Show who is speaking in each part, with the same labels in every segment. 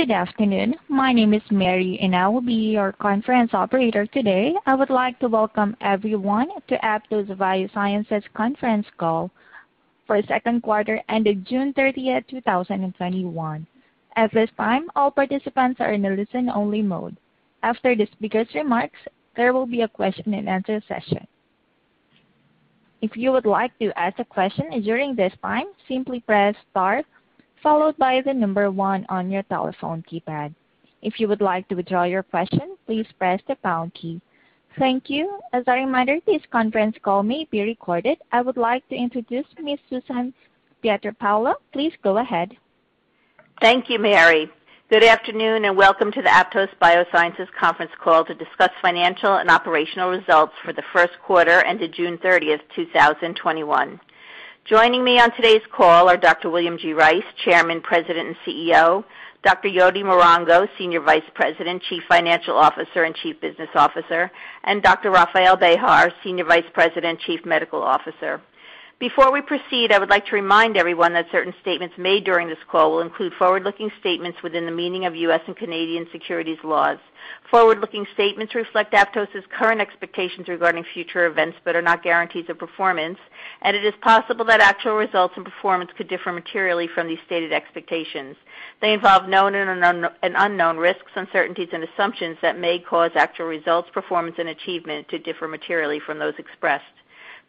Speaker 1: Good afternoon. My name is Mary, and I will be your conference operator today. I would like to welcome everyone to Aptose Biosciences conference call for second quarter ended June 30th, 2021. At this time, all participants are in a listen-only mode. After the speaker's remarks, there will be a question and answer session. If you would like to ask a question during this time, simply press star followed by the number one on your telephone keypad. If you would like to withdraw your question, please press the pound key. Thank you. As a reminder, this conference call may be recorded. I would like to introduce Ms. Susan Pietropaolo. Please go ahead.
Speaker 2: Thank you, Mary. Good afternoon, and welcome to the Aptose Biosciences conference call to discuss financial and operational results for the first quarter ended June 30th, 2021. Joining me on today's call are Dr. William G. Rice, Chairman, President, and CEO, Dr. Yodi Marango, Senior Vice President, Chief Financial Officer, and Chief Business Officer, and Dr. Rafael Behar, Senior Vice President, Chief Medical Officer. Before we proceed, I would like to remind everyone that certain statements made during this call will include forward-looking statements within the meaning of U.S. and Canadian securities laws. Forward-looking statements reflect Aptose's current expectations regarding future events but are not guarantees of performance, and it is possible that actual results and performance could differ materially from these stated expectations. They involve known and unknown risks, uncertainties, and assumptions that may cause actual results, performance, and achievement to differ materially from those expressed.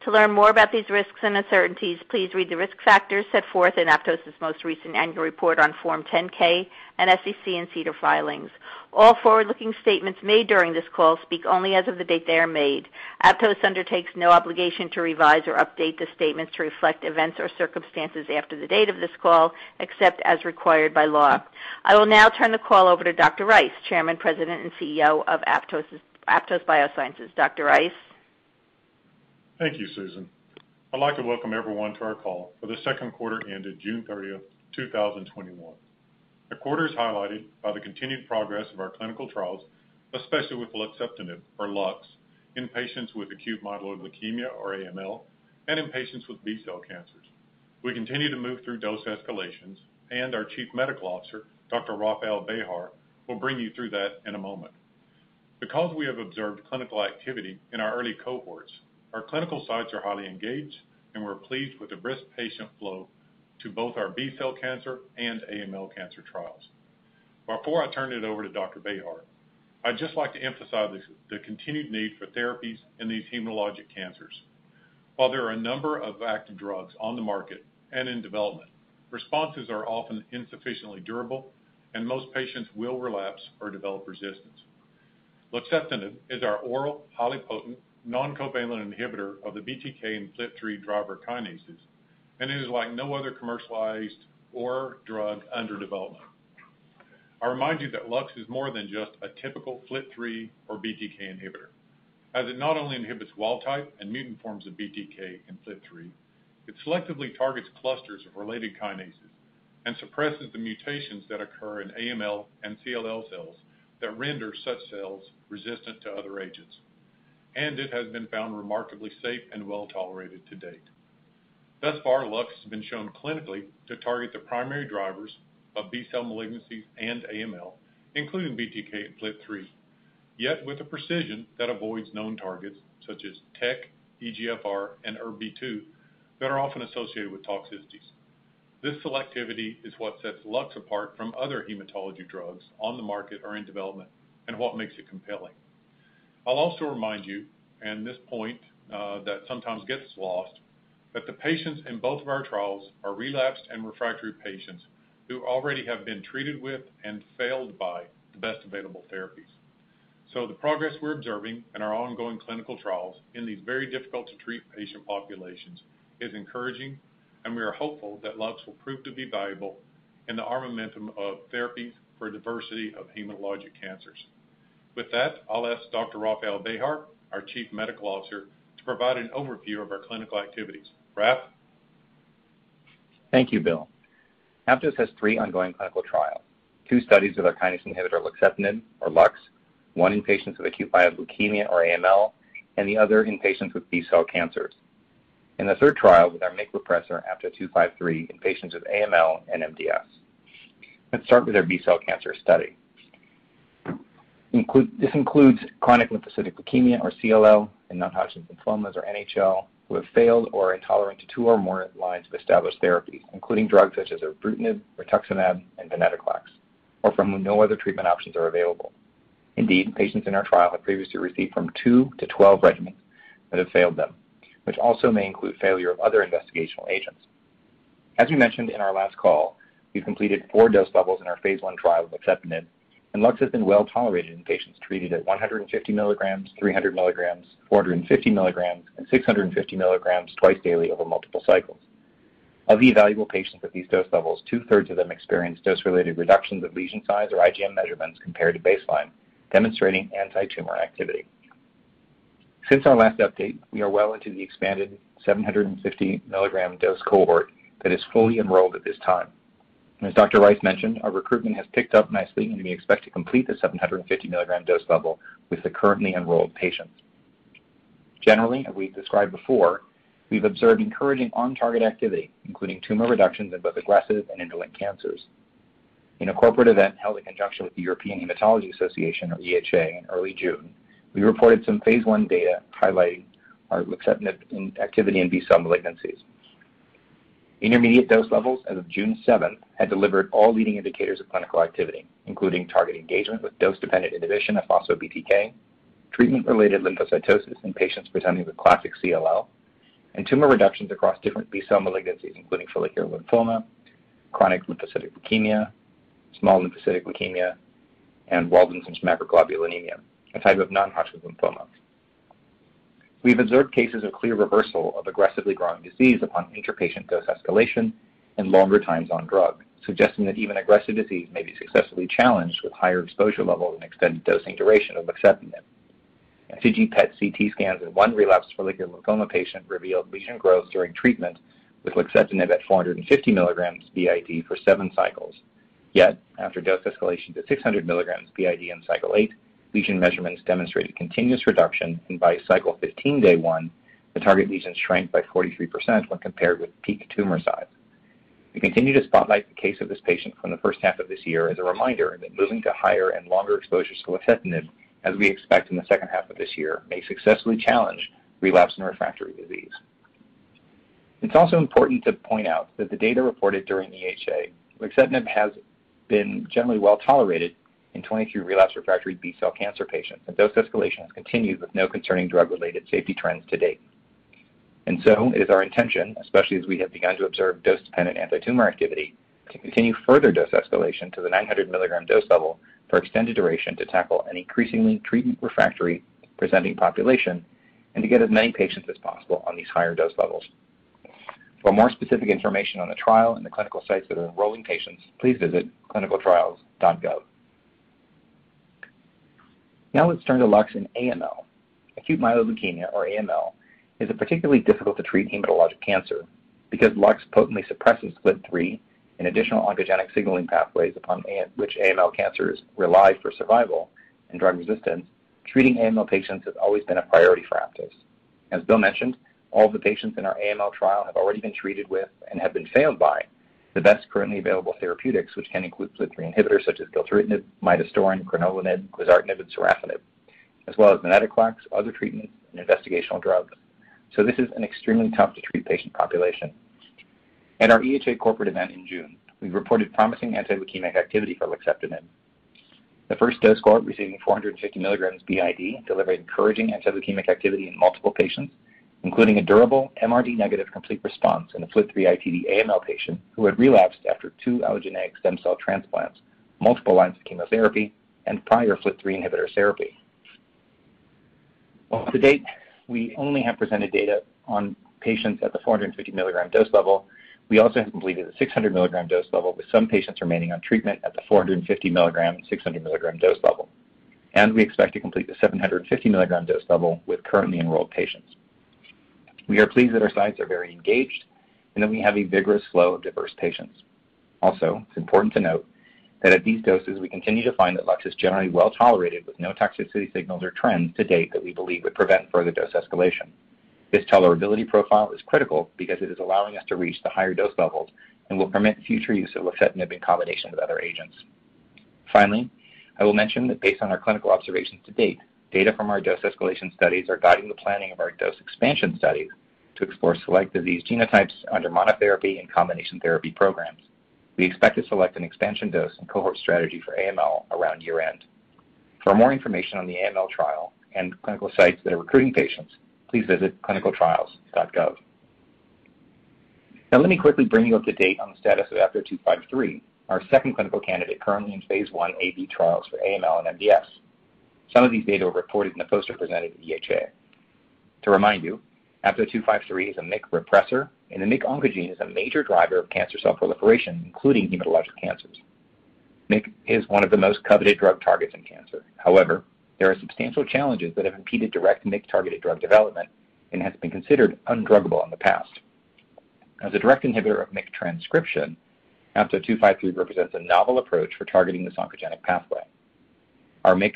Speaker 2: To learn more about these risks and uncertainties, please read the risk factors set forth in Aptose's most recent annual report on Form 10-K and SEC and SEDAR filings. All forward-looking statements made during this call speak only as of the date they are made. Aptose undertakes no obligation to revise or update the statements to reflect events or circumstances after the date of this call, except as required by law. I will now turn the call over to Dr. Rice, Chairman, President, and CEO of Aptose Biosciences. Dr. Rice?
Speaker 3: Thank you, Susan. I'd like to welcome everyone to our call for the second quarter ended June 30th, 2021. The quarter is highlighted by the continued progress of our clinical trials, especially with luxeptinib, or LUX, in patients with acute myeloid leukemia, or AML, and in patients with B-cell cancers. We continue to move through dose escalations, and our Chief Medical Officer, Dr. Rafael Behar, will bring you through that in a moment. Because we have observed clinical activity in our early cohorts, our clinical sites are highly engaged, and we're pleased with the brisk patient flow to both our B-cell cancer and AML cancer trials. Before I turn it over to Dr. Behar, I'd just like to emphasize the continued need for therapies in these hematologic cancers. While there are a number of active drugs on the market and in development, responses are often insufficiently durable, and most patients will relapse or develop resistance. Luxeptinib is our oral, highly potent, non-covalent inhibitor of the BTK and FLT3 driver kinases, and it is like no other commercialized or drug under development. I remind you that LUX is more than just a typical FLT3 or BTK inhibitor, as it not only inhibits wild type and mutant forms of BTK and FLT3, it selectively targets clusters of related kinases and suppresses the mutations that occur in AML and CLL cells that render such cells resistant to other agents. And it has been found remarkably safe and well-tolerated to date. Thus far, LUX has been shown clinically to target the primary drivers of B-cell malignancies and AML, including BTK and FLT3, yet with a precision that avoids known targets such as TEC, EGFR, and ERBB2 that are often associated with toxicities. This selectivity is what sets LUX apart from other hematology drugs on the market or in development and what makes it compelling. I'll also remind you, and this point uh, that sometimes gets lost, that the patients in both of our trials are relapsed and refractory patients who already have been treated with and failed by the best available therapies. So the progress we're observing in our ongoing clinical trials in these very difficult-to-treat patient populations is encouraging, and we are hopeful that LUX will prove to be valuable in the armamentarium of therapies for a diversity of hematologic cancers. With that, I'll ask Dr. Rafael Behar, our Chief Medical Officer, to provide an overview of our clinical activities. Raf?
Speaker 4: Thank you, Bill. Aptose has three ongoing clinical trials, two studies with our kinase inhibitor, luxeptinib, or LUX, one in patients with acute myeloid leukemia, or AML, and the other in patients with B-cell cancers. In the third trial with our MYC repressor, APTO-253, in patients with AML and MDS. Let's start with our B-cell cancer study. This includes chronic lymphocytic leukemia, or CLL, and non-Hodgkin's lymphomas, or NHL, who have failed or are intolerant to two or more lines of established therapies, including drugs such as ibrutinib, rituximab, and venetoclax, or from whom no other treatment options are available. Indeed, patients in our trial have previously received from two to 12 regimens that have failed them, which also may include failure of other investigational agents. As we mentioned in our last call, we've completed four dose levels in our phase I trial of luxeptinib, and LUX has been well-tolerated in patients treated at 150 mg, 300 mg, 450 mg, and 650 mg twice daily over multiple cycles. Of the evaluable patients at these dose levels, two-thirds of them experienced dose-related reductions of lesion size or IgM measurements compared to baseline, demonstrating antitumor activity. Since our last update, we are well into the expanded 750 mg dose cohort that is fully enrolled at this time. As Dr. Rice mentioned, our recruitment has picked up nicely, and we expect to complete the 750 mg dose level with the currently enrolled patients. Generally, as we've described before, we've observed encouraging on-target activity, including tumor reductions in both aggressive and indolent cancers. In a corporate event held in conjunction with the European Hematology Association, or EHA, in early June, we reported some phase I data highlighting our luxeptinib activity in B-cell malignancies. Intermediate dose levels as of June 7th had delivered all leading indicators of clinical activity, including target engagement with dose-dependent inhibition of phospho-BTK, treatment-related lymphocytosis in patients presenting with classic CLL, and tumor reductions across different B-cell malignancies, including follicular lymphoma, chronic lymphocytic leukemia, small lymphocytic leukemia, and Waldenström's macroglobulinemia, a type of non-Hodgkin's lymphoma. We've observed cases of clear reversal of aggressively growing disease upon inter-patient dose escalation and longer times on drug, suggesting that even aggressive disease may be successfully challenged with higher exposure levels and extended dosing duration of luxeptinib. FDG PET-CT scans in one relapsed follicular lymphoma patient revealed lesion growth during treatment with luxeptinib at 450 mg BID for seven cycles. Yet, after dose escalation to 600 mg BID in cycle eight, lesion measurements demonstrated continuous reduction, and by cycle 15, day one, the target lesions shrank by 43% when compared with peak tumor size. We continue to spotlight the case of this patient from the first half of this year as a reminder that moving to higher and longer exposures to luxeptinib, as we expect in the second half of this year, may successfully challenge relapse and refractory disease. It's also important to point out that the data reported during EHA, luxeptinib has been generally well-tolerated in 23 relapsed refractory B-cell cancer patients, and dose escalation has continued with no concerning drug-related safety trends to date. And so it is our intention, especially as we have begun to observe dose-dependent antitumor activity, to continue further dose escalation to the 900 mg dose level for extended duration to tackle an increasingly treatment-refractory presenting population and to get as many patients as possible on these higher dose levels. For more specific information on the trial and the clinical sites that are enrolling patients, please visit clinicaltrials.gov. Now let's turn to LUX in AML. Acute myeloid leukemia, or AML, is a particularly difficult-to-treat hematologic cancer. Because LUX potently suppresses FLT3 and additional oncogenic signaling pathways upon which AML cancers rely for survival and drug resistance, treating AML patients has always been a priority for Aptose. As Bill mentioned, all of the patients in our AML trial have already been treated with and have been failed by the best currently available therapeutics, which can include FLT3 inhibitors such as gilteritinib, midostaurin, crenolanib, quizartinib, and sorafenib, as well as venetoclax, other treatments, and investigational drugs. So This is an extremely tough-to-treat patient population. At our EHA corporate event in June, we reported promising anti-leukemic activity for luxeptinib. The first dose cohort receiving 450 mg BID delivered encouraging anti-leukemic activity in multiple patients, including a durable MRD negative complete response in a FLT3-ITD AML patient who had relapsed after two allogeneic stem cell transplants, multiple lines of chemotherapy, and prior FLT3 inhibitor therapy. While to date, we only have presented data on patients at the 450 mg dose level, we also have completed the 600 mg dose level, with some patients remaining on treatment at the 450 mg and 600 mg dose level. and we expect to complete the 750 mg dose level with currently enrolled patients. We are pleased that our sites are very engaged and that we have a vigorous flow of diverse patients. Also, it's important to note that at these doses, we continue to find that LUX is generally well-tolerated with no toxicity signals or trends to date that we believe would prevent further dose escalation. This tolerability profile is critical because it is allowing us to reach the higher dose levels and will permit future use of luxeptinib in combination with other agents. Finally, I will mention that based on our clinical observations to date, data from our dose escalation studies are guiding the planning of our dose expansion studies to explore select disease genotypes under monotherapy and combination therapy programs. We expect to select an expansion dose and cohort strategy for AML around year-end. For more information on the AML trial and clinical sites that are recruiting patients, please visit clinicaltrials.gov. Now let me quickly bring you up to date on the status of APTO-253, our second clinical candidate currently in phase I AB trials for AML and MDS. Some of these data were reported in the poster presented at EHA. To remind you, APTO-253 is a MYC repressor, and the MYC oncogene is a major driver of cancer cell proliferation, including hematologic cancers. MYC is one of the most coveted drug targets in cancer. However, there are substantial challenges that have impeded direct MYC-targeted drug development and has been considered undruggable in the past. As a direct inhibitor of MYC transcription, APTO-253 represents a novel approach for targeting this oncogenic pathway. Our MYC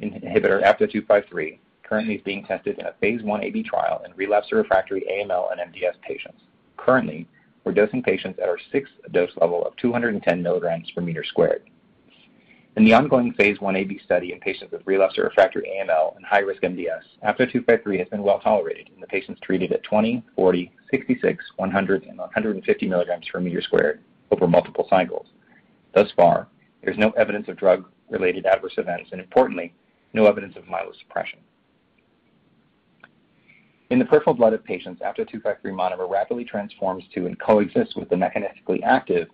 Speaker 4: inhibitor, APTO-253, currently is being tested in a phase I AB trial in relapsed or refractory AML and MDS patients. Currently, we're dosing patients at our sixth dose level of 210 mg/m². In the ongoing phase I AB study in patients with relapsed or refractory AML and high-risk MDS, APTO-253 has been well-tolerated in the patients treated at 20, 40, 66, 100, and 150 mg/m² over multiple cycles. Thus far, there's no evidence of drug-related adverse events, and importantly, no evidence of myelosuppression. In the peripheral blood of patients, APTO-253 monomer rapidly transforms to and coexists with the mechanistically active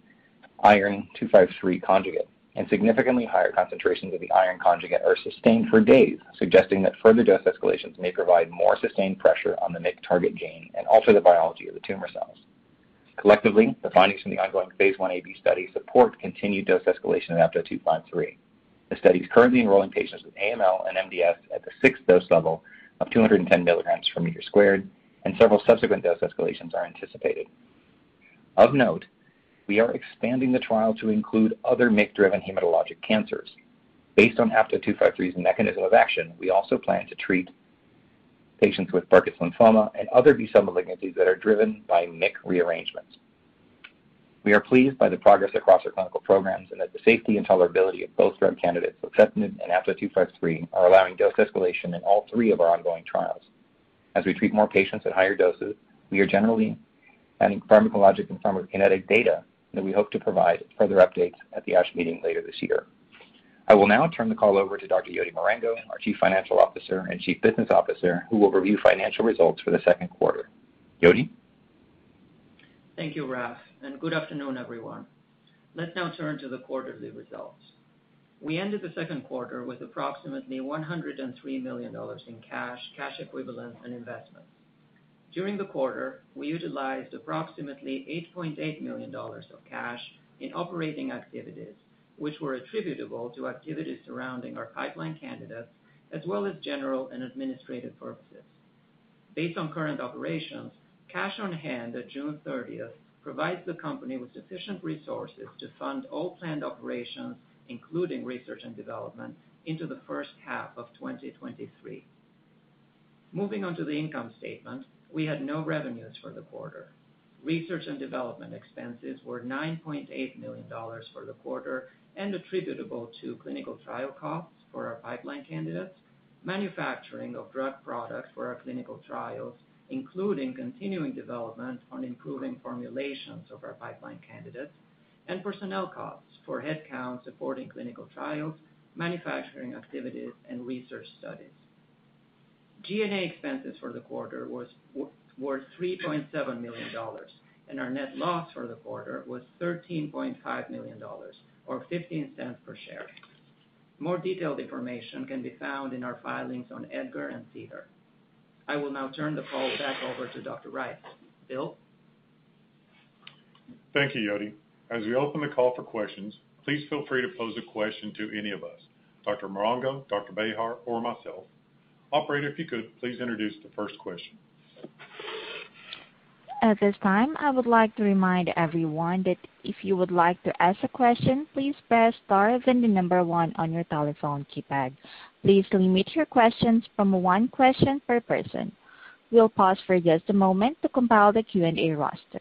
Speaker 4: iron 253 conjugate, and significantly higher concentrations of the iron conjugate are sustained for days, suggesting that further dose escalations may provide more sustained pressure on the MYC target gene and alter the biology of the tumor cells. Collectively, the findings from the ongoing phase I AB study support continued dose escalation of APTO-253. The study is currently enrolling patients with AML and MDS at the sixth dose level of 210 mg/m², and several subsequent dose escalations are anticipated. Of note, we are expanding the trial to include other MYC-driven hematologic cancers. Based on APTO-253's mechanism of action, we also plan to treat patients with Burkitt's lymphoma and other B-cell malignancies that are driven by MYC rearrangements. We are pleased by the progress across our clinical programs and that the safety and tolerability of both drug candidates, luxeptinib and APTO-253, are allowing dose escalation in all three of our ongoing trials. As we treat more patients at higher doses, we are generally adding pharmacologic and pharmacokinetic data that we hope to provide further updates at the ASH meeting later this year. I will now turn the call over to Dr. Jody Marango, our Chief Financial Officer and Chief Business Officer, who will review financial results for the second quarter. Jody?
Speaker 5: Thank you, Raf, and good afternoon, everyone. Let's now turn to the quarterly results. We ended the second quarter with approximately $103 million in cash cash equivalents, and investments. During the quarter, we utilized approximately $8.8 million of cash in operating activities, which were attributable to activities surrounding our pipeline candidates as well as general and administrative purposes. Based on current operations, cash on hand at June 30th provides the company with sufficient resources to fund all planned operations, including research and development, into the first half of 2023. Moving on to the income statement, we had no revenues for the quarter. Research and development expenses were $9.8 million for the quarter and attributable to clinical trial costs for our pipeline candidates, manufacturing of drug products for our clinical trials, including continuing development on improving formulations of our pipeline candidates, and personnel costs for headcount supporting clinical trials, manufacturing activities, and research studies. G&A expenses for the quarter were $3.7 million, and our net loss for the quarter was $13.5 million, or $0.15 per share. More detailed information can be found in our filings on EDGAR and SEDAR. I will now turn the call back over to Dr. Rice. Bill?
Speaker 3: Thank you, Jody. As we open the call for questions, please feel free to pose a question to any of us. Dr. Marango, Dr. Behar, or myself. Operator, if you could, please introduce the first question.
Speaker 1: At this time, I would like to remind everyone that if you would like to ask a question, please press star then the number one on your telephone keypad. Please limit your questions from one question per person. We'll pause for just a moment to compile the Q&A roster.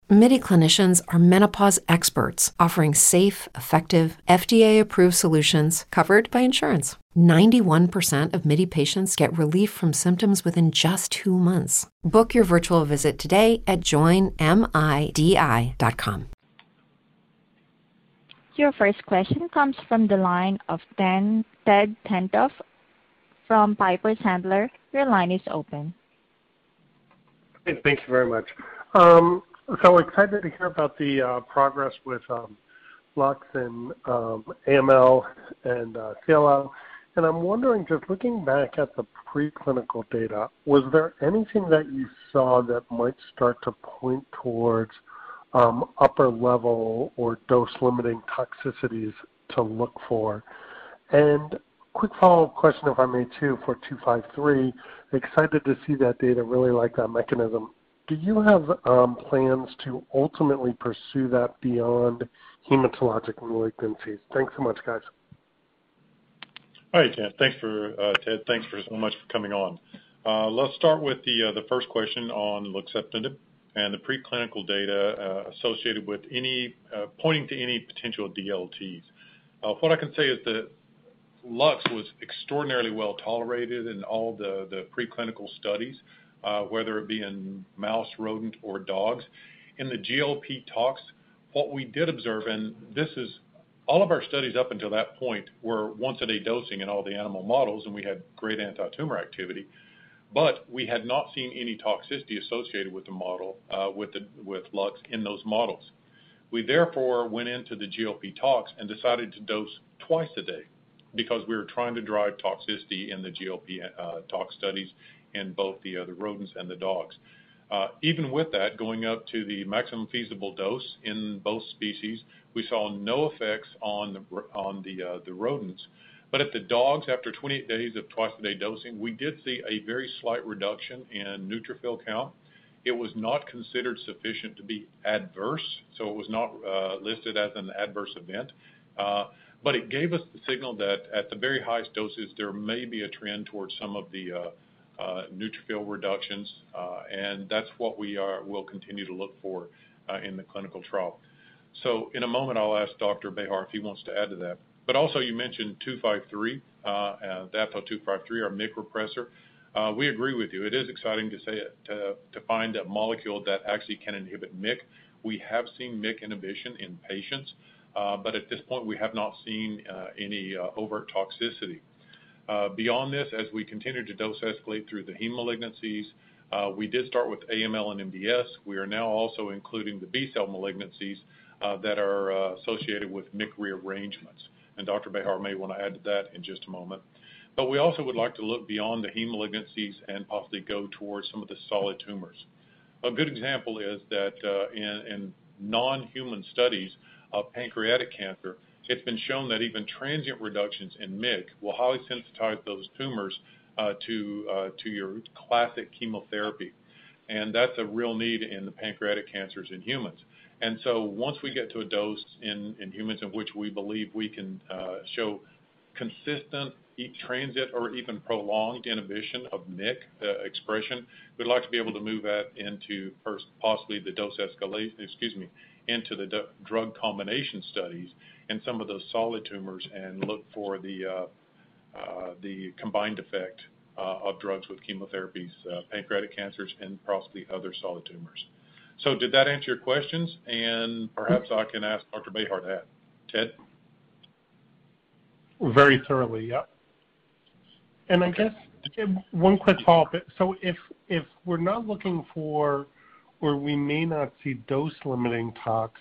Speaker 6: MIDI clinicians are menopause experts offering safe, effective, FDA approved solutions covered by insurance. 91% of MIDI patients get relief from symptoms within just two months. Book your virtual visit today at joinmidi.com.
Speaker 1: Your first question comes from the line of Dan, Ted Tenthoff from Piper Sandler. Your line is open.
Speaker 7: Thank you very much. Um, so excited to hear about the uh, progress with um, Lux and um, AML and uh, CLL. And I'm wondering, just looking back at the preclinical data, was there anything that you saw that might start to point towards um, upper level or dose-limiting toxicities to look for? And quick follow-up question, if I may, too, for 253. Excited to see that data, really like that mechanism. Do you have um, plans to ultimately pursue that beyond hematologic malignancies? Thanks so much, guys.
Speaker 3: Hi, Ted. Thanks for uh, Ted. Thanks for so much for coming on. Uh, let's start with the uh, the first question on luxeptinib and the preclinical data associated with any pointing to any potential DLTs. What I can say is that Lux was extraordinarily well tolerated in all the preclinical studies, whether it be in mouse, rodent, or dogs. In the GLP tox, what we did observe, and this is all of our studies up until that point were once-a-day dosing in all the animal models, and we had great anti-tumor activity. But we had not seen any toxicity associated with the model, uh, with LUX in those models. We therefore went into the GLP tox and decided to dose twice a day because we were trying to drive toxicity in the GLP uh, tox studies in both the rodents and the dogs. Uh, even with that, going up to the maximum feasible dose in both species, we saw no effects on the uh, rodents. But At the dogs, after 28 days of twice-a-day dosing, we did see a very slight reduction in neutrophil count. It was not considered sufficient to be adverse, so it was not uh, listed as an adverse event. But It gave us the signal that at the very highest doses, there may be a trend towards some of the neutrophil reductions, and that's what we will continue to look for in the clinical trial. So in a moment, I'll ask Dr. Behar if he wants to add to that. But also, you mentioned 253, uh, uh, the APTO253, our MYC repressor. Uh, we agree with you. It is exciting to find a molecule that actually can inhibit MYC. We have seen MYC inhibition in patients, uh, but at this point, we have not seen uh, any uh, overt toxicity. Beyond this, as we continue to dose escalate through the heme malignancies, we did start with AML and MDS. We are now also including the B-cell malignancies, uh, that are uh, associated with MYC rearrangements. and Dr. Behar may want to add to that in just a moment. But We also would like to look beyond the heme malignancies and possibly go towards some of the solid tumors. A good example is that uh, in non-human studies of pancreatic cancer, it's been shown that even transient reductions in MYC will highly sensitize those tumors to your classic chemotherapy. and That's a real need in the pancreatic cancers in humans. And so once we get to a dose in humans in which we believe we can uh, show consistent transient or even prolonged inhibition of MYC uh, expression, we'd like to be able to move that into first possibly the dose escalation, excuse me, into the drug combination studies in some of those solid tumors and look for the uh, uh combined effect uh, of drugs with chemotherapies, uh, pancreatic cancers, and possibly other solid tumors. So did that answer your questions? And perhaps I can ask Dr. Behar to add. Ted?
Speaker 7: Very thoroughly, yep. And I guess one quick follow-up. So if if we're not looking for, or we may not see dose-limiting tox,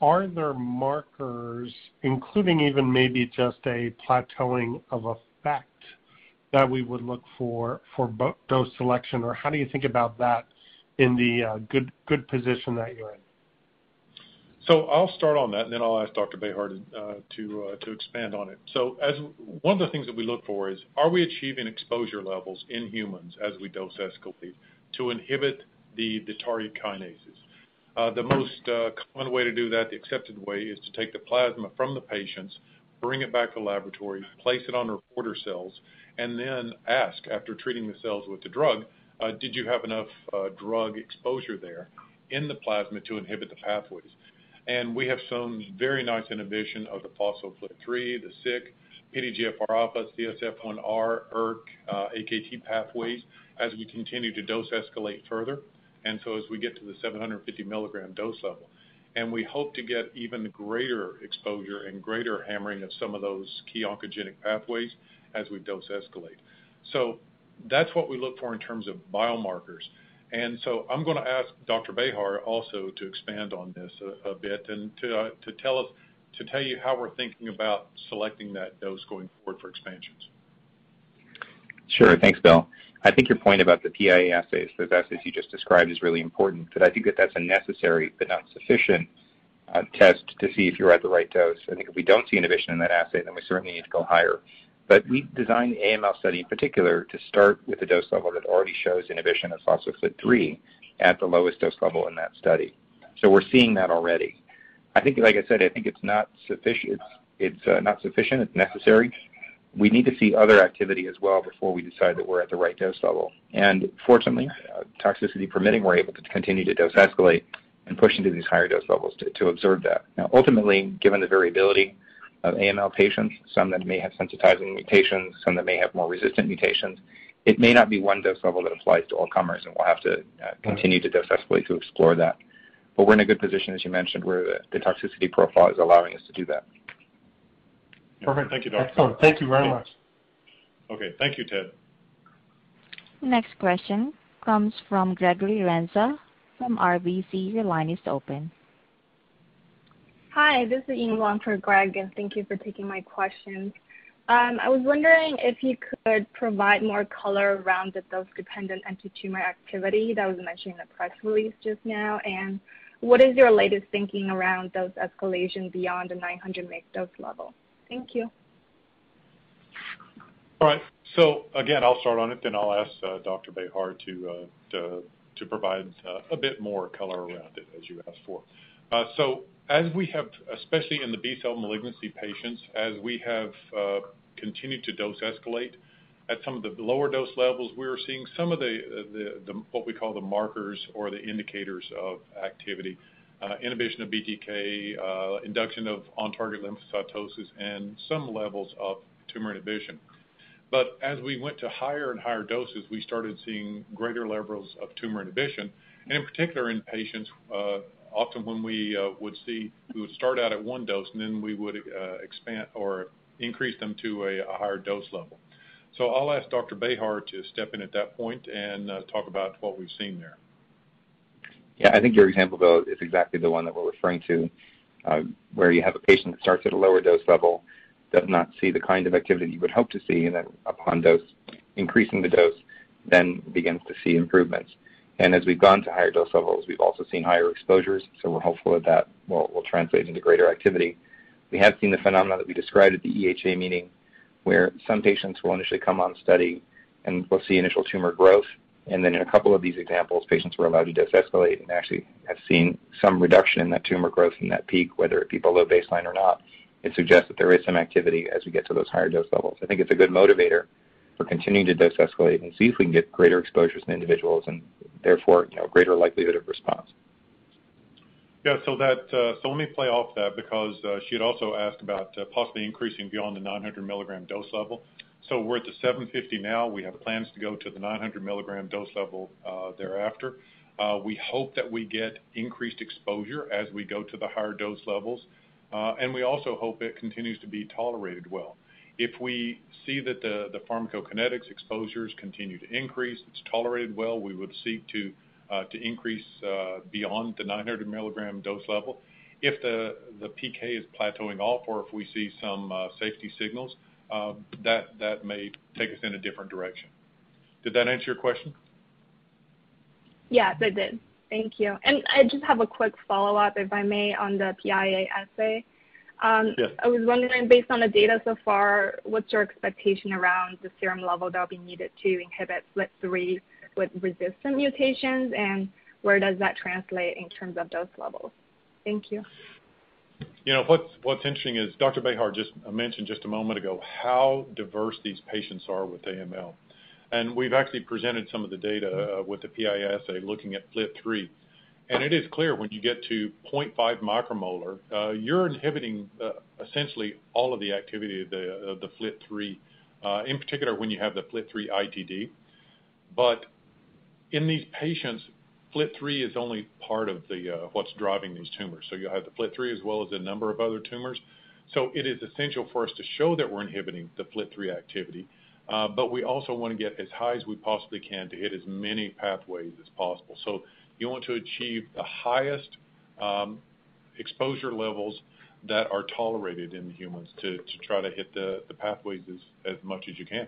Speaker 7: are there markers, including even maybe just a plateauing of effect, that we would look for dose selection? Or how do you think about that in the uh, good position that you're in?
Speaker 3: So I'll start on that, and then I'll ask Dr. Behar uh, uh, to expand on it. One of the things that we look for is, are we achieving exposure levels in humans as we dose escalate to inhibit the target kinases? Uh, the most uh, common way to do that, the accepted way, is to take the plasma from the patients, bring it back to the laboratory, place it on reporter cells, and then ask, after treating the cells with the drug, uh, did you have enough drug exposure there in the plasma to inhibit the pathways? And we have shown very nice inhibition of the phospho-FLT3, the Syk, PDGFR-alpha, CSF1R, ERK, AKT pathways as we continue to dose escalate further, as we get to the 750 mg dose level. And we hope to get even greater exposure and greater hammering of some of those key oncogenic pathways as we dose escalate. So that's what we look for in terms of biomarkers. And so I'm gonna ask Dr. Behar also to expand on this a bit and to uh to tell us to tell you how we're thinking about selecting that dose going forward for expansions.
Speaker 4: Sure. Thanks, Bill. I think your point about the PIA assays, those assays you just described, is really important, but I think that that's a necessary but not sufficient test to see if you're at the right dose. I think if we don't see inhibition in that assay, then we certainly need to go higher. But we designed the AML study in particular to start with a dose level that already shows inhibition of phospho-FLT3 at the lowest dose level in that study. So we're seeing that already. I think, like I said, I think it's not sufficient. It's, it's uh, not sufficient. It's necessary. We need to see other activity as well before we decide that we're at the right dose level. And Fortunately, uh, toxicity permitting, we're able to continue to dose escalate and push into these higher dose levels to to observe that. Now, ultimately, given the variability of AML patients, some that may have sensitizing mutations, some that may have more resistant mutations, it may not be one dose level that applies to all comers, and we'll have to uh, continue to dose escalate to explore that. But We're in a good position, as you mentioned, where the toxicity profile is allowing us to do that.
Speaker 3: Perfect. Thank you, Dr.
Speaker 7: Excellent. Thank you very much.
Speaker 3: Okay. Thank you, Ted.
Speaker 1: Next question comes from Gregory Renza from RBC. Your line is open.
Speaker 8: Hi, this is Ying Wang for Greg, and thank you for taking my questions. Um, I was wondering if you could provide more color around the dose-dependent antitumor activity that was mentioned in the press release just now. And what is your latest thinking around dose escalation beyond the 900 mg dose level? Thank you.
Speaker 3: All right. So again, I'll start on it, then I'll ask uh, Dr. Behar to uh, provide uh, a bit more color around it as you asked for. Uh so as we have, especially in the B-cell malignancy patients, as we have continued to dose escalate at some of the lower dose levels, we are seeing some of the what we call the markers or the indicators of activity, Uh, inhibition of BTK, uh, induction of on-target lymphocytosis, and some levels of tumor inhibition. But as we went to higher and higher doses, we started seeing greater levels of tumor inhibition. And in particular, in patients, uh, often when we would see, we would start out at one dose, and then we would expand or increase them to a higher dose level. So I'll ask Dr. Behar to step in at that point and talk about what we've seen there.
Speaker 4: Yeah. I think your example, Bill, is exactly the one that we're referring to, uh, where you have a patient that starts at a lower dose level, does not see the kind of activity you would hope to see, and then upon dose, increasing the dose, then begins to see improvements. And as we've gone to higher dose levels, we've also seen higher exposures, so we're hopeful that that will translate into greater activity. We have seen the phenomena that we described at the EHA meeting, where some patients will initially come on study, and we'll see initial tumor growth. And then in a couple of these examples, patients were allowed to dose escalate and actually have seen some reduction in that tumor growth from that peak, whether it be below baseline or not. It suggests that there is some activity as we get to those higher dose levels. I think it's a good motivator for continuing to dose escalate and see if we can get greater exposures in individuals and therefore, you know, greater likelihood of response.
Speaker 3: Yeah. So that uh so let me play off that because she had also asked about possibly increasing beyond the 900 mg dose level. So we're at the 750 now. We have plans to go to the 900 milligram dose level thereafter. We hope that we get increased exposure as we go to the higher dose levels. Uh, and we also hope it continues to be tolerated well. If we see that the pharmacokinetics exposures continue to increase, it's tolerated well, we would seek to uh to increase beyond the 900 milligram dose level. If the the PK is plateauing off or if we see some safety signals, Um, that may take us in a different direction. Did that answer your question?
Speaker 8: Yes, it did. Thank you. And I just have a quick follow-up, if I may, on the PIA assay.
Speaker 3: Um, yes.
Speaker 8: I was wondering, based on the data so far, what's your expectation around the serum level that'll be needed to inhibit FLT3 with resistant mutations, and where does that translate in terms of dose levels? Thank you.
Speaker 3: You know, what's interesting is Dr. Behar just mentioned just a moment ago how diverse these patients are with AML. And we've actually presented some of the data uh, with the PIA assay looking at FLT3. It is clear when you get to 0.5 micromolar, uh, you're inhibiting uh, essentially all of the activity of the FLT3, in particular when you have the FLT3-ITD. But in these patients, FLT3 is only part of the what's driving these tumors. So you have the FLT3 as well as a number of other tumors. So it is essential for us to show that we're inhibiting the FLT3 activity. Uh, but we also want to get as high as we possibly can to hit as many pathways as possible. So you want to achieve the highest exposure levels that are tolerated in humans to try to hit the pathways as much as you can.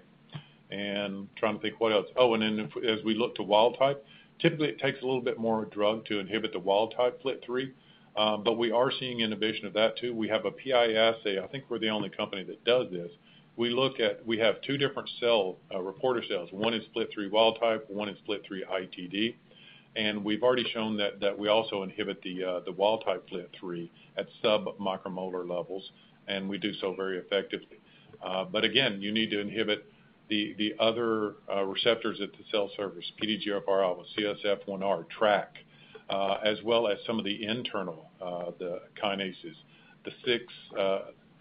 Speaker 3: And trying to think what else. Oh, and then as we look to wild type, typically it takes a little bit more drug to inhibit the wild type FLT3. Um, but We are seeing inhibition of that too. We have a PIA assay. I think we're the only company that does this. We look at we have two different cell uh, reporter cells. One is FLT3 wild type, one is FLT3-ITD. And we've already shown that we also inhibit the uh, wild type FLT3 at sub-micromolar levels, and we do so very effectively. Uh but again, you need to inhibit the other uh, receptors at the cell surface, PDGFR alpha, CSF1R, TRK, uh, as well as some of the internal uh, kinases, the six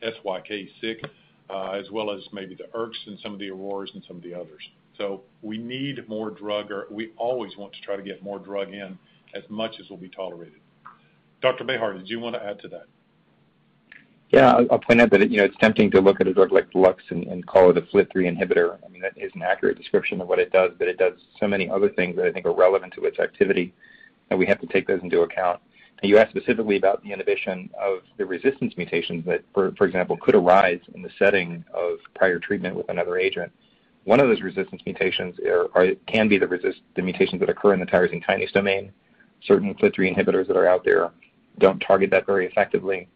Speaker 3: SYK6, as well as maybe the ERKs and some of the Auroras and some of the others. So we need more drug, or we always want to try to get more drug in as much as will be tolerated. Dr. Behar, did you want to add to that?
Speaker 4: Yeah. I'll point out that you know it's tempting to look at a drug like LUX and call it a FLT3 inhibitor. I mean that is an accurate description of what it does, but it does so many other things that I think are relevant to its activity, and we have to take those into account. Now, you asked specifically about the inhibition of the resistance mutations that, for example, could arise in the setting of prior treatment with another agent. One of those resistance mutations can be the mutations that occur in the tyrosine kinase domain. Certain FLT3 inhibitors that are out there don't target that very effectively.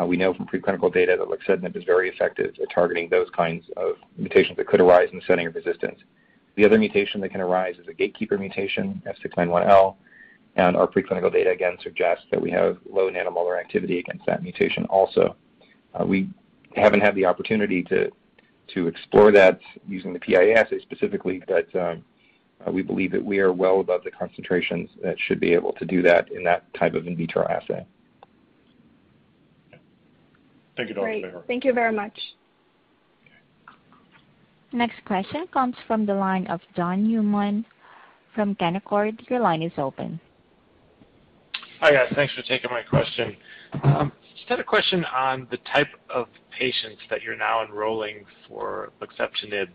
Speaker 4: Uh, we know from preclinical data that luxeptinib is very effective at targeting those kinds of mutations that could arise in the setting of resistance. The other mutation that can arise is a gatekeeper mutation, F691L, and our preclinical data again suggests that we have low nanomolar activity against that mutation also. Uh, we haven't had the opportunity to explore that using the PIA assay specifically, but um, uh, we believe that we are well above the concentrations that should be able to do that in that type of in vitro assay.
Speaker 3: Thank you, Dr. Behar.
Speaker 8: Great. Thank you very much.
Speaker 1: Next question comes from the line of John Newman from Canaccord. Your line is open.
Speaker 9: Hi, guys. Thanks for taking my question. Just had a question on the type of patients that you're now enrolling for luxeptinib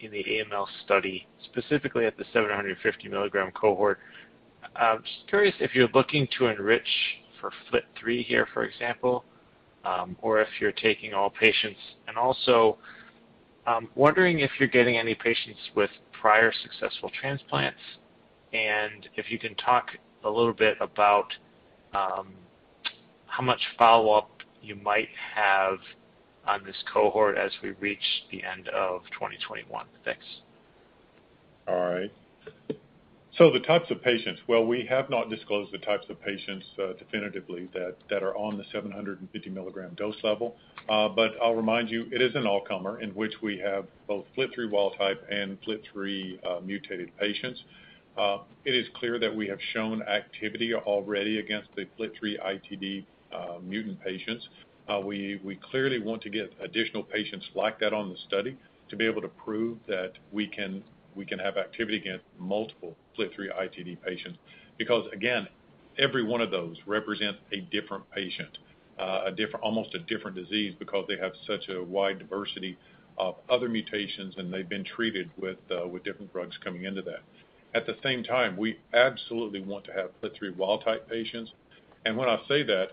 Speaker 9: in the AML study, specifically at the 750 mg cohort. Um just curious if you're looking to enrich for FLT3 here, for example, Um, or if you're taking all patients. And also, um, wondering if you're getting any patients with prior successful transplants, and if you can talk a little bit about um, how much follow-up you might have on this cohort as we reach the end of 2021. Thanks.
Speaker 3: All right. So the types of patients, well, we have not disclosed the types of patients uh, definitively that are on the 750 mg dose level. Uh but I'll remind you, it is an all-comer in which we have both FLT3 wild type and FLT3 uh, mutated patients. Uh, it is clear that we have shown activity already against the FLT3-ITD mutant patients. We clearly want to get additional patients like that on the study to be able to prove that we can have activity against multiple FLT3-ITD patients. Because, again, every one of those represents a different patient, almost a different disease because they have such a wide diversity of other mutations, and they've been treated uh, with different drugs coming into that. At the same time, we absolutely want to have FLT3 wild type patients. And when I say that,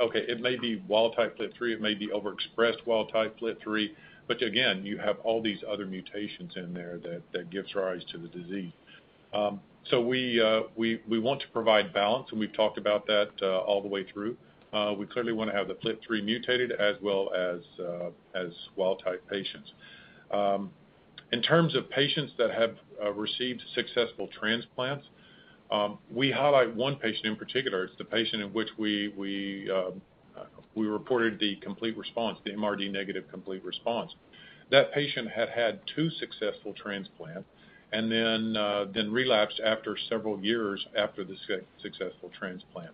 Speaker 3: okay, it may be wild-type FLT3, it may be overexpressed wild-type FLT3, but again, you have all these other mutations in there that gives rise to the disease. Um, so uh, we want to provide balance, and we've talked about that uh, all the way through. Uh, we clearly want to have the FLT3 mutated as well as wild-type patients. Um, in terms of patients that have received successful transplants, um, we highlight one patient in particular. It's the patient in which we um, reported the complete response, the MRD negative complete response. That patient had had two successful transplants and then uh, relapsed after several years after the successful transplant.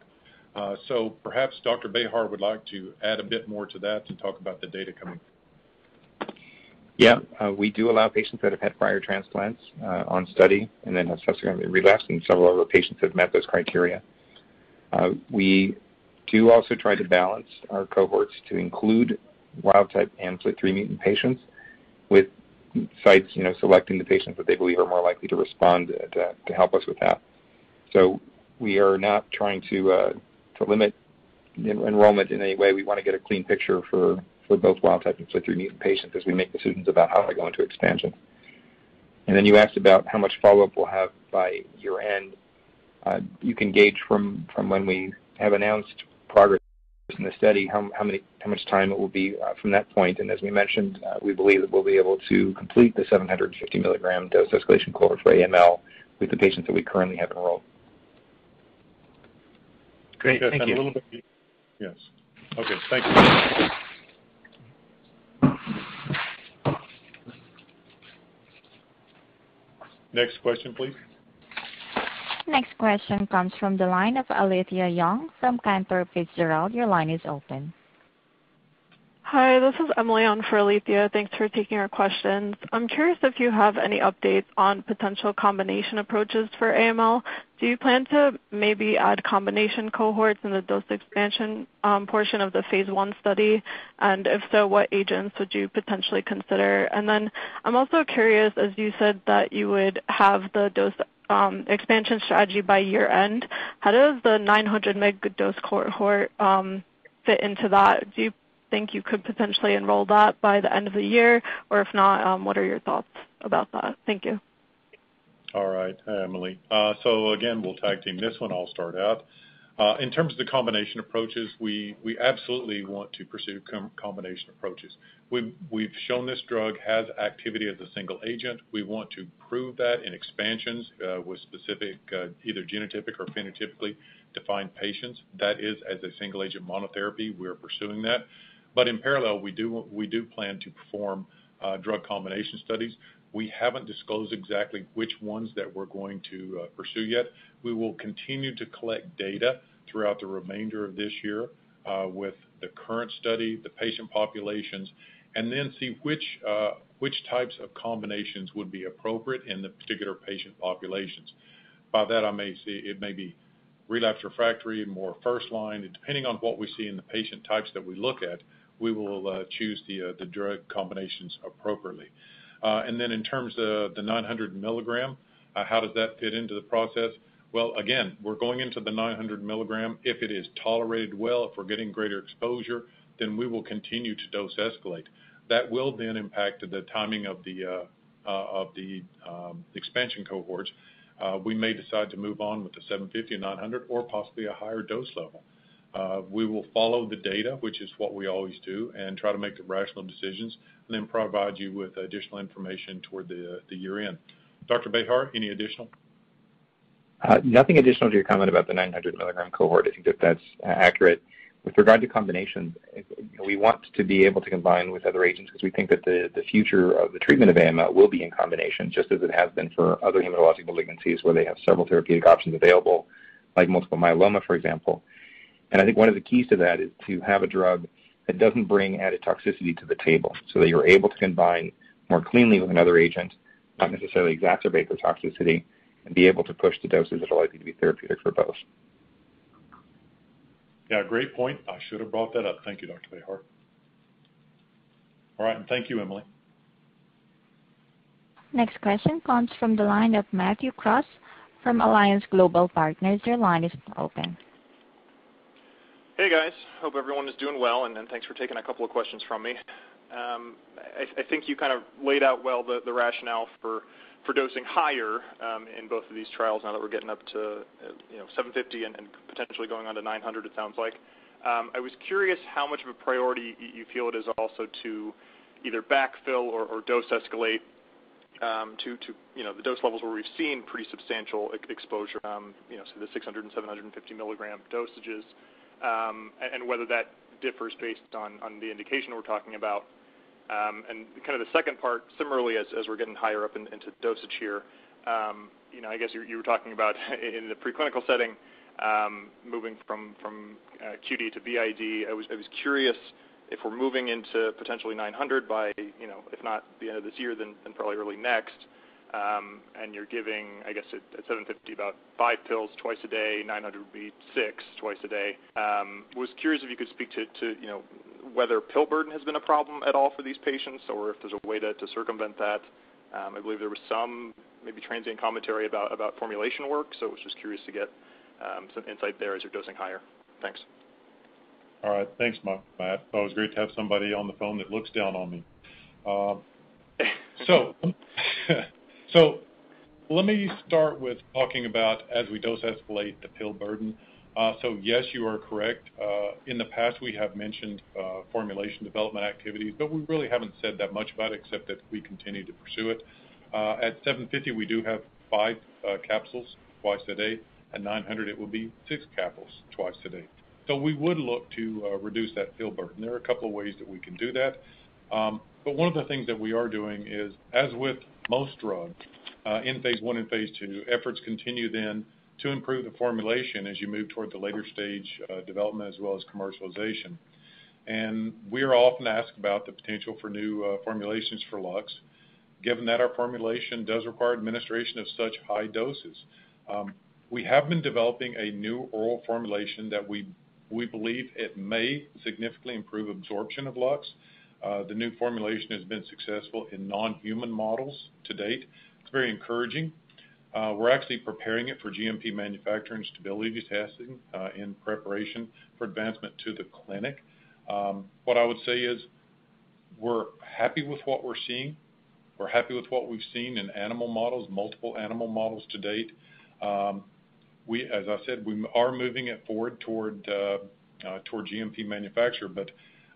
Speaker 3: Uh, so perhaps Dr. Bejar would like to add a bit more to that to talk about the data coming.
Speaker 4: Yeah. Uh, we do allow patients that have had prior transplants uh, on study and then have subsequently relapsed, and several of our patients have met those criteria. We do also try to balance our cohorts to include wild-type and FLT3 mutant patients with sites you know, selecting the patients that they believe are more likely to respond to help us with that. So we are not trying to uh, to limit enrollment in any way. We want to get a clean picture for for both wild-type and FLT3 mutant patients as we make decisions about how to go into expansion. And then you asked about how much follow-up we'll have by year-end. Uh, you can gauge from, from when we have announced progress in the study how much time it will be uh, from that point. And as we mentioned, uh, we believe that we'll be able to complete the 750 milligram dose escalation cohort for AML with the patients that we currently have enrolled.
Speaker 9: Great. Thank you.
Speaker 3: Yes. Okay. Thank you. Next question, please.
Speaker 1: Next question comes from the line of Alethia Young from Cantor Fitzgerald. Your line is open.
Speaker 10: Hi, this is Emily on for Alethia. Thanks for taking our questions. I'm curious if you have any updates on potential combination approaches for AML. Do you plan to maybe add combination cohorts in the dose expansion um, portion of the phase I study? And if so, what agents would you potentially consider? And then I'm also curious, as you said that you would have the dose Um, expansion strategy by year-end, how does the 900 mg dose cohort um, fit into that? Do you think you could potentially enroll that by the end of the year? Or if not, um, what are your thoughts about that? Thank you.
Speaker 3: All right. Emily. Uh so again, we'll tag team this one. I'll start out. Uh, in terms of the combination approaches, we absolutely want to pursue combination approaches. We've shown this drug has activity as a single agent. We want to prove that in expansions uh, with specific uh, either genotypic or phenotypically defined patients. That is as a single agent monotherapy, we're pursuing that. But in parallel, we do plan to perform drug combination studies. We haven't disclosed exactly which ones that we're going to pursue yet. We will continue to collect data throughout the remainder of this year uh, with the current study, the patient populations, and then see uh, which types of combinations would be appropriate in the particular patient populations. By that, I may say it may be relapse refractory, more first line. Depending on what we see in the patient types that we look at, we will uh, choose the drug combinations appropriately. And then in terms of the 900 milligram, how does that fit into the process? Well, again, we're going into the 900 milligram. If it is tolerated well, if we're getting greater exposure, then we will continue to dose escalate. That will then impact the timing of the uh, um, expansion cohorts. Uh, we may decide to move on with the 750 and 900 or possibly a higher dose level. Uh, we will follow the data, which is what we always do, and try to make the rational decisions, and then provide you with additional information toward the year-end. Dr. Bejar, any additional?
Speaker 4: Uh, nothing additional to your comment about the 900 milligram cohort. I think that that's uh, accurate. With regard to combinations, we want to be able to combine with other agents because we think that the future of the treatment of AML will be in combination, just as it has been for other hematologic malignancies where they have several therapeutic options available, like multiple myeloma, for example. And I think one of the keys to that is to have a drug that doesn't bring added toxicity to the table so that you're able to combine more cleanly with another agent, not necessarily exacerbate the toxicity, and be able to push the doses that are likely to be therapeutic for both.
Speaker 3: Yeah, great point. I should have brought that up. Thank you, Dr. Bejar. All right, and thank you, Emily.
Speaker 1: Next question comes from the line of Matthew Cross from Alliance Global Partners. Your line is open.
Speaker 11: Hey, guys. Hope everyone is doing well, and thanks for taking a couple of questions from me. Um, I think you kind of laid out well the rationale for dosing higher um, in both of these trials now that we're getting up to 750 and potentially going on to 900, it sounds like. Um, I was curious how much of a priority you feel it is also to either backfill or dose escalate um, to you know the dose levels where we've seen pretty substantial exposure, um so the 600 and 750 milligram dosages, and whether that differs based on the indication we're talking about. Um, and kind of the second part, similarly, as we're getting higher up into dosage here, um, you know, I guess you were talking about in the preclinical setting, um, moving from uh, QD to BID. I was curious if we're moving into potentially 900 by, you know, if not the end of this year, then probably early next, Um, and you're giving, I guess at 750, about five pills twice a day, 900 would be six twice a day. Um, was curious if you could speak to you know, whether pill burden has been a problem at all for these patients or if there's a way to circumvent that. Um, I believe there was some maybe transient commentary about formulation work, so I was just curious to get some insight there as you're dosing higher. Thanks.
Speaker 3: All right. Thanks, Matt. Always great to have somebody on the phone that looks down on me. So let me start with talking about as we dose escalate the pill burden. Uh so yes, you are correct. Uh, in the past, we have mentioned uh, formulation development activities, but we really haven't said that much about it except that we continue to pursue it. Uh, at 750, we do have five capsules twice a day. At 900, it will be six capsules twice a day. So we would look to reduce that pill burden. There are a couple of ways that we can do that. Um but one of the things that we are doing is, as with most drugs uh, in phase I and phase II, efforts continue then to improve the formulation as you move toward the later stage uh, development as well as commercialization. And we are often asked about the potential for new uh, formulations for LUX, given that our formulation does require administration of such high doses. Um, we have been developing a new oral formulation that we we believe it may significantly improve absorption of LUX. Uh, the new formulation has been successful in non-human models to date. It's very encouraging. Uh, we're actually preparing it for GMP manufacturing stability testing uh, in preparation for advancement to the clinic. Um, what I would say is we're happy with what we're seeing. We're happy with what we've seen in animal models, multiple animal models to date. Um, we as I said, we are moving it forward toward toward GMP manufacture.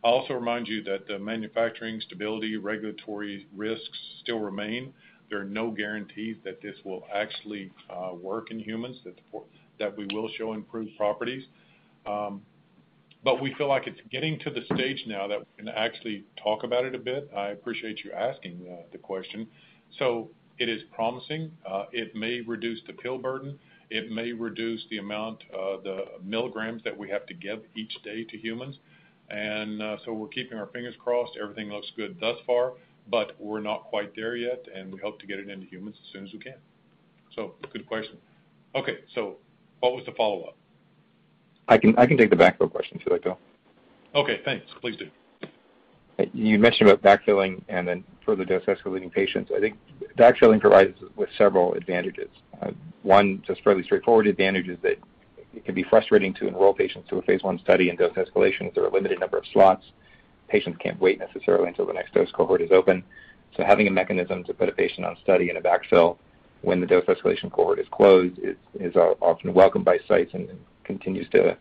Speaker 3: I'll also remind you that the manufacturing stability regulatory risks still remain. There are no guarantees that this will actually uh, work in humans, that we will show improved properties. Um, but we feel like it's getting to the stage now that we can actually talk about it a bit. I appreciate you asking uh, the question. So it is promising. Uh, it may reduce the pill burden. It may reduce the amount the milligrams that we have to give each day to humans. Uh, we're keeping our fingers crossed. Everything looks good thus far, but we're not quite there yet, and we hope to get it into humans as soon as we can. So good question. Okay, so what was the follow-up?
Speaker 4: I can take the backfill question if you'd like, Bill.
Speaker 3: Okay, thanks. Please do.
Speaker 4: You mentioned about backfilling and then further dose escalating patients. I think backfilling provides with several advantages. Uh, one, just fairly straightforward advantage is that it can be frustrating to enroll patients to a phase I study in dose escalation if there are a limited number of slots. Patients can't wait necessarily until the next dose cohort is open. So having a mechanism to put a patient on study in a backfill when the dose escalation cohort is closed is uh, often welcomed by sites and continues to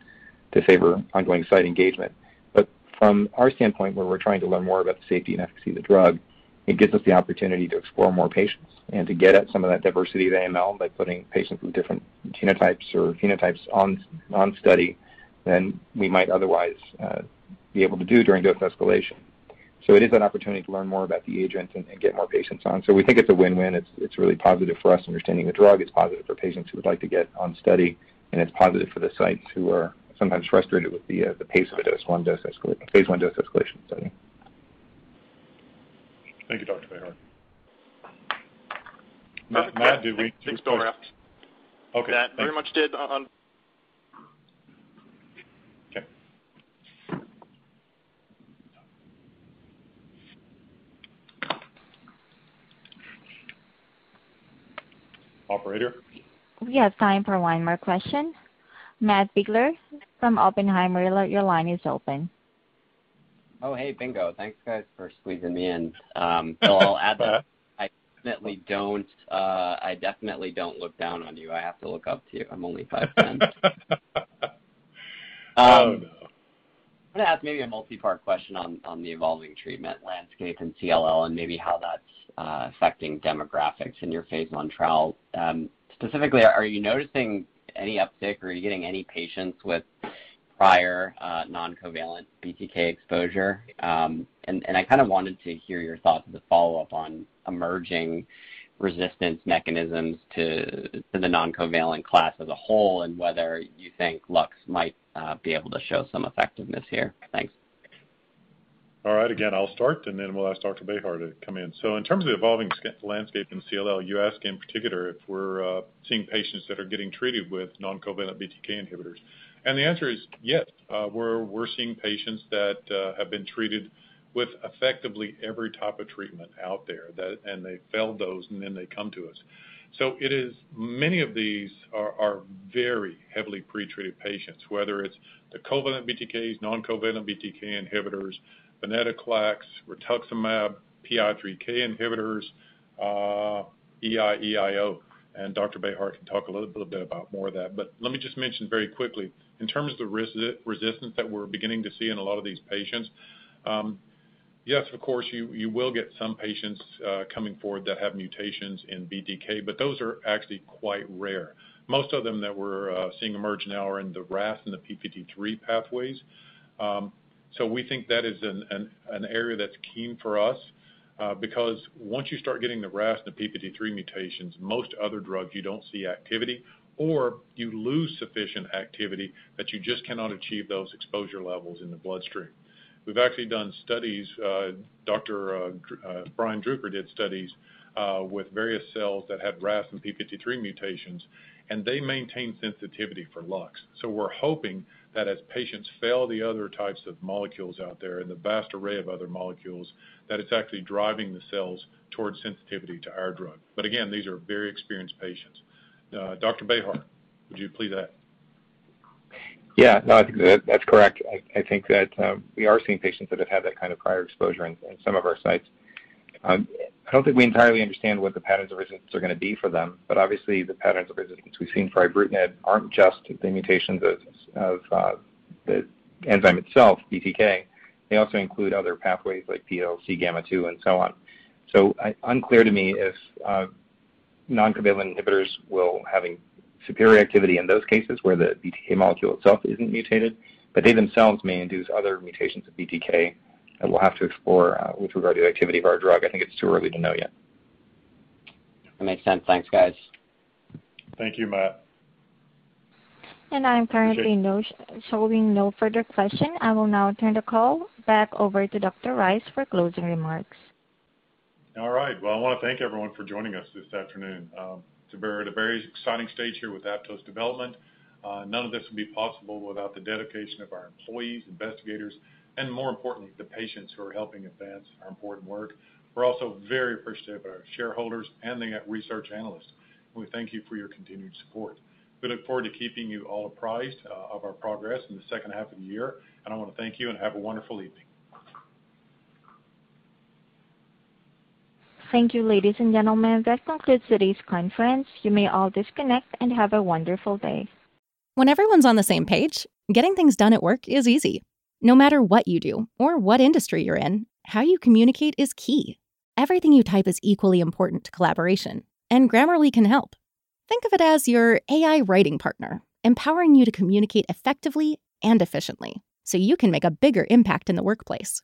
Speaker 4: favor ongoing site engagement. But from our standpoint, where we're trying to learn more about the safety and efficacy of the drug, it gives us the opportunity to explore more patients and to get at some of that diversity of AML by putting patients with different genotypes or phenotypes on study than we might otherwise uh, be able to do during dose escalation. So it is an opportunity to learn more about the agent and get more patients on. So we think it's a win-win. It's really positive for us understanding the drug. It's positive for patients who would like to get on study, and it's positive for the sites who are sometimes frustrated with the uh, pace of a phase I dose escalation study.
Speaker 3: Thank you, Dr. Bejar.
Speaker 11: Perfect.
Speaker 3: Matt, did we-
Speaker 11: Thanks, Bill.
Speaker 3: Okay.
Speaker 11: That very much did.
Speaker 3: Okay. Operator?
Speaker 1: We have time for one more question. Matt Biegler from Oppenheimer. Your line is open.
Speaker 12: Oh, hey, bingo. Thanks, guys, for squeezing me in. Um, so I'll add that I definitely don't. Uh, I definitely don't look down on you. I have to look up to you. I'm only five ten.
Speaker 3: oh no.
Speaker 12: I'm going to ask maybe a multi-part question on, on the evolving treatment landscape in CLL and maybe how that's uh, affecting demographics in your phase one trial. Um, specifically, are you noticing any uptick or are you getting any patients with prior uh, non-covalent BTK exposure? Um, I kind of wanted to hear your thoughts as a follow-up on emerging resistance mechanisms to, the non-covalent class as a whole and whether you think Lux might uh, be able to show some effectiveness here. Thanks.
Speaker 3: All right. Again, I'll start, and then we'll ask Dr. Bejar to come in. So, In terms of the evolving landscape in CLL, you ask in particular if we're uh, seeing patients that are getting treated with non-covalent BTK inhibitors. And The answer is yes. Uh, we're seeing patients that have been treated with effectively every type of treatment out there, and they failed those, and then they come to us. So it is many of these are very heavily pretreated patients, whether it's the covalent BTKs, non-covalent BTK inhibitors, venetoclax, rituximab, PI3K inhibitors, uh, EI, EIO, and Dr. Bejar can talk a little bit about more of that. But let me just mention very quickly, in terms of the resistance that we're beginning to see in a lot of these patients, um, Yes, of course, you will get some patients uh, coming forward that have mutations in BTK, but those are actually quite rare. Most of them that we're uh, seeing emerge now are in the RAS and the p53 pathways. Um, so We think that is an area that's keen for us, uh, because once you start getting the RAS and the p53 mutations, most other drugs, you don't see activity, or you lose sufficient activity that you just cannot achieve those exposure levels in the bloodstream. We've actually done studies. Uh, Dr. Uh, uh, Brian Druker did studies with various cells that had RAS and p53 mutations, and they maintain sensitivity for LUX. So We're hoping that as patients fail the other types of molecules out there and the vast array of other molecules, that it's actually driving the cells towards sensitivity to our drug. But Again, these are very experienced patients. Dr. Bejar, would you please add?
Speaker 4: Yeah. No, I think that's correct. I think that um, we are seeing patients that have had that kind of prior exposure in some of our sites. Um, I don't think we entirely understand what the patterns of resistance are going to be for them, but obviously the patterns of resistance we've seen for ibrutinib aren't just the mutations of uh, the enzyme itself, BTK. They also include other pathways like PLC gamma 2 and so on. So Unclear to me if uh, non-covalent inhibitors will having superior activity in those cases where the BTK molecule itself isn't mutated, but they themselves may induce other mutations of BTK that we'll have to explore uh, with regard to the activity of our drug. I think it's too early to know yet.
Speaker 12: That makes sense. Thanks, guys.
Speaker 3: Thank you, Matt.
Speaker 1: And I'm currently no, showing no further question. I will now turn the call back over to Dr. Rice for closing remarks.
Speaker 3: All right. Well, I want to thank everyone for joining us this afternoon. Um, we're at a very exciting stage here with Aptose development. Uh, none of this would be possible without the dedication of our employees, investigators, and more importantly, the patients who are helping advance our important work. We're also very appreciative of our shareholders and the research analysts, and we thank you for your continued support. We look forward to keeping you all apprised uh, of our progress in the second half of the year, and I want to thank you and have a wonderful evening.
Speaker 1: Thank you, ladies and gentlemen. That concludes today's conference. You may all disconnect and have a wonderful day.
Speaker 13: When everyone's on the same page, getting things done at work is easy. No matter what you do or what industry you're in, how you communicate is key. Everything you type is equally important to collaboration, and Grammarly can help. Think of it as your AI writing partner, empowering you to communicate effectively and efficiently so you can make a bigger impact in the workplace.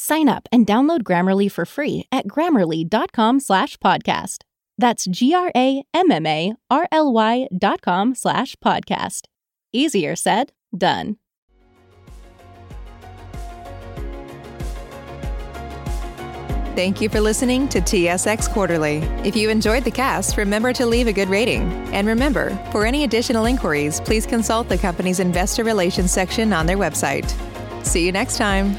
Speaker 13: Sign up and download Grammarly for free at grammarly.com slash podcast. That's G R A M M A R L Y dot com slash podcast. Easier said, done.
Speaker 14: Thank you for listening to TSX Quarterly. If you enjoyed the cast, remember to leave a good rating. And remember, for any additional inquiries, please consult the company's investor relations section on their website. See you next time.